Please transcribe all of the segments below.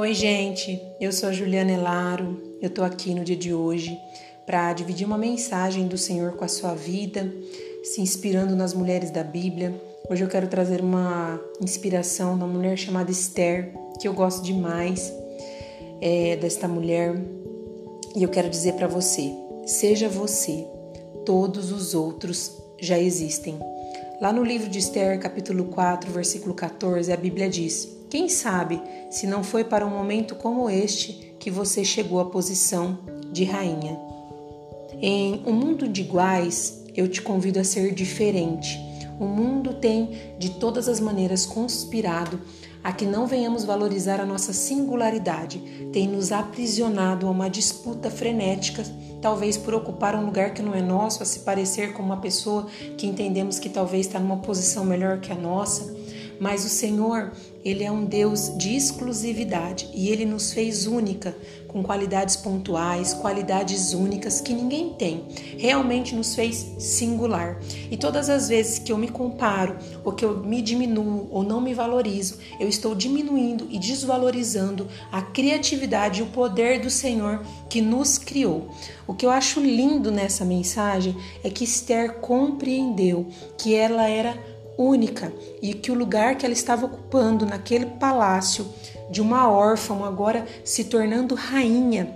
Oi, gente. Eu sou a Juliana Elaro. Eu tô aqui no dia de hoje para dividir uma mensagem do Senhor com a sua vida, se inspirando nas mulheres da Bíblia. Hoje eu quero trazer uma inspiração da mulher chamada Esther, que eu gosto demais é, desta mulher. E eu quero dizer para você: seja você, todos os outros já existem. Lá no livro de Esther, capítulo 4, versículo 14, a Bíblia diz: Quem sabe se não foi para um momento como este que você chegou à posição de rainha? Em um mundo de iguais, eu te convido a ser diferente. O mundo tem, de todas as maneiras, conspirado a que não venhamos valorizar a nossa singularidade, tem nos aprisionado a uma disputa frenética, talvez por ocupar um lugar que não é nosso, a se parecer com uma pessoa que entendemos que talvez está numa posição melhor que a nossa. Mas o Senhor, Ele é um Deus de exclusividade e Ele nos fez única, com qualidades pontuais, qualidades únicas que ninguém tem. Realmente nos fez singular. E todas as vezes que eu me comparo, ou que eu me diminuo, ou não me valorizo, eu estou diminuindo e desvalorizando a criatividade e o poder do Senhor que nos criou. O que eu acho lindo nessa mensagem é que Esther compreendeu que ela era única e que o lugar que ela estava ocupando naquele palácio de uma órfã, agora se tornando rainha,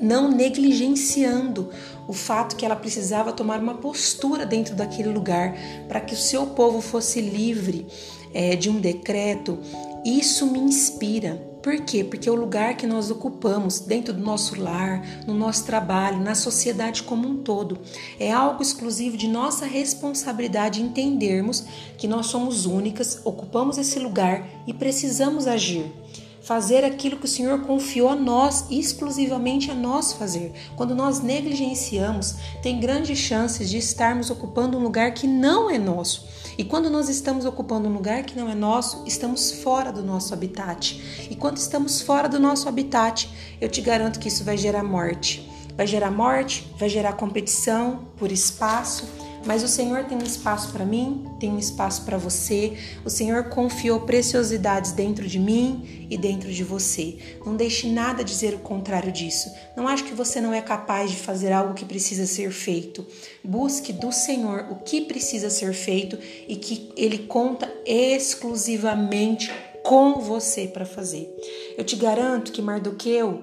não negligenciando o fato que ela precisava tomar uma postura dentro daquele lugar para que o seu povo fosse livre é, de um decreto, isso me inspira. Por quê? Porque é o lugar que nós ocupamos dentro do nosso lar, no nosso trabalho, na sociedade como um todo. É algo exclusivo de nossa responsabilidade entendermos que nós somos únicas, ocupamos esse lugar e precisamos agir fazer aquilo que o Senhor confiou a nós, exclusivamente a nós fazer. Quando nós negligenciamos, tem grandes chances de estarmos ocupando um lugar que não é nosso. E quando nós estamos ocupando um lugar que não é nosso, estamos fora do nosso habitat. E quando estamos fora do nosso habitat, eu te garanto que isso vai gerar morte. Vai gerar morte, vai gerar competição por espaço, mas o Senhor tem um espaço para mim, tem um espaço para você. O Senhor confiou preciosidades dentro de mim e dentro de você. Não deixe nada dizer o contrário disso. Não acho que você não é capaz de fazer algo que precisa ser feito. Busque do Senhor o que precisa ser feito e que Ele conta exclusivamente com você para fazer. Eu te garanto que Mardoqueu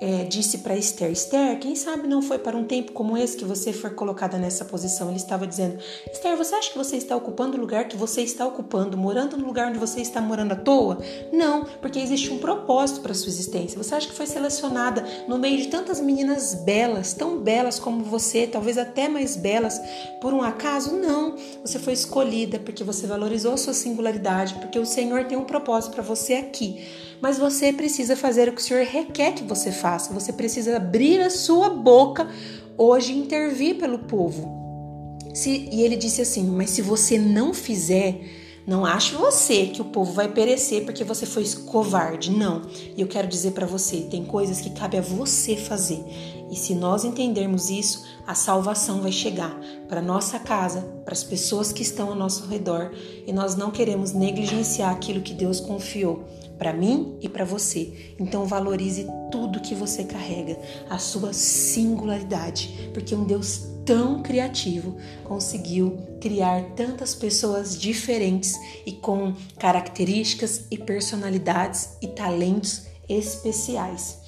é, disse para Esther: Esther, quem sabe não foi para um tempo como esse que você foi colocada nessa posição? Ele estava dizendo: Esther, você acha que você está ocupando o lugar que você está ocupando, morando no lugar onde você está morando à toa? Não, porque existe um propósito para sua existência. Você acha que foi selecionada no meio de tantas meninas belas, tão belas como você, talvez até mais belas, por um acaso? Não. Você foi escolhida porque você valorizou sua singularidade, porque o Senhor tem um propósito para você aqui. Mas você precisa fazer o que o Senhor requer que você faça. Você precisa abrir a sua boca hoje e intervir pelo povo. Se, e ele disse assim: Mas se você não fizer, não ache você que o povo vai perecer porque você foi covarde. Não. E eu quero dizer para você: tem coisas que cabe a você fazer. E se nós entendermos isso, a salvação vai chegar para nossa casa, para as pessoas que estão ao nosso redor. E nós não queremos negligenciar aquilo que Deus confiou para mim e para você. Então valorize tudo que você carrega, a sua singularidade, porque um Deus tão criativo conseguiu criar tantas pessoas diferentes e com características e personalidades e talentos especiais.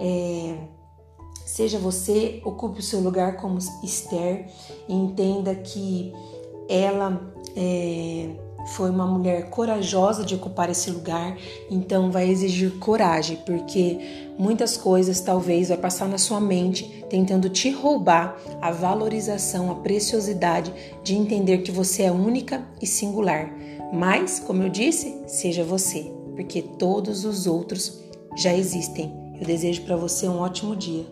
É, seja você, ocupe o seu lugar como Esther e entenda que ela é, foi uma mulher corajosa de ocupar esse lugar, então vai exigir coragem, porque muitas coisas talvez vai passar na sua mente tentando te roubar a valorização, a preciosidade de entender que você é única e singular. Mas, como eu disse, seja você, porque todos os outros já existem. Eu desejo para você um ótimo dia.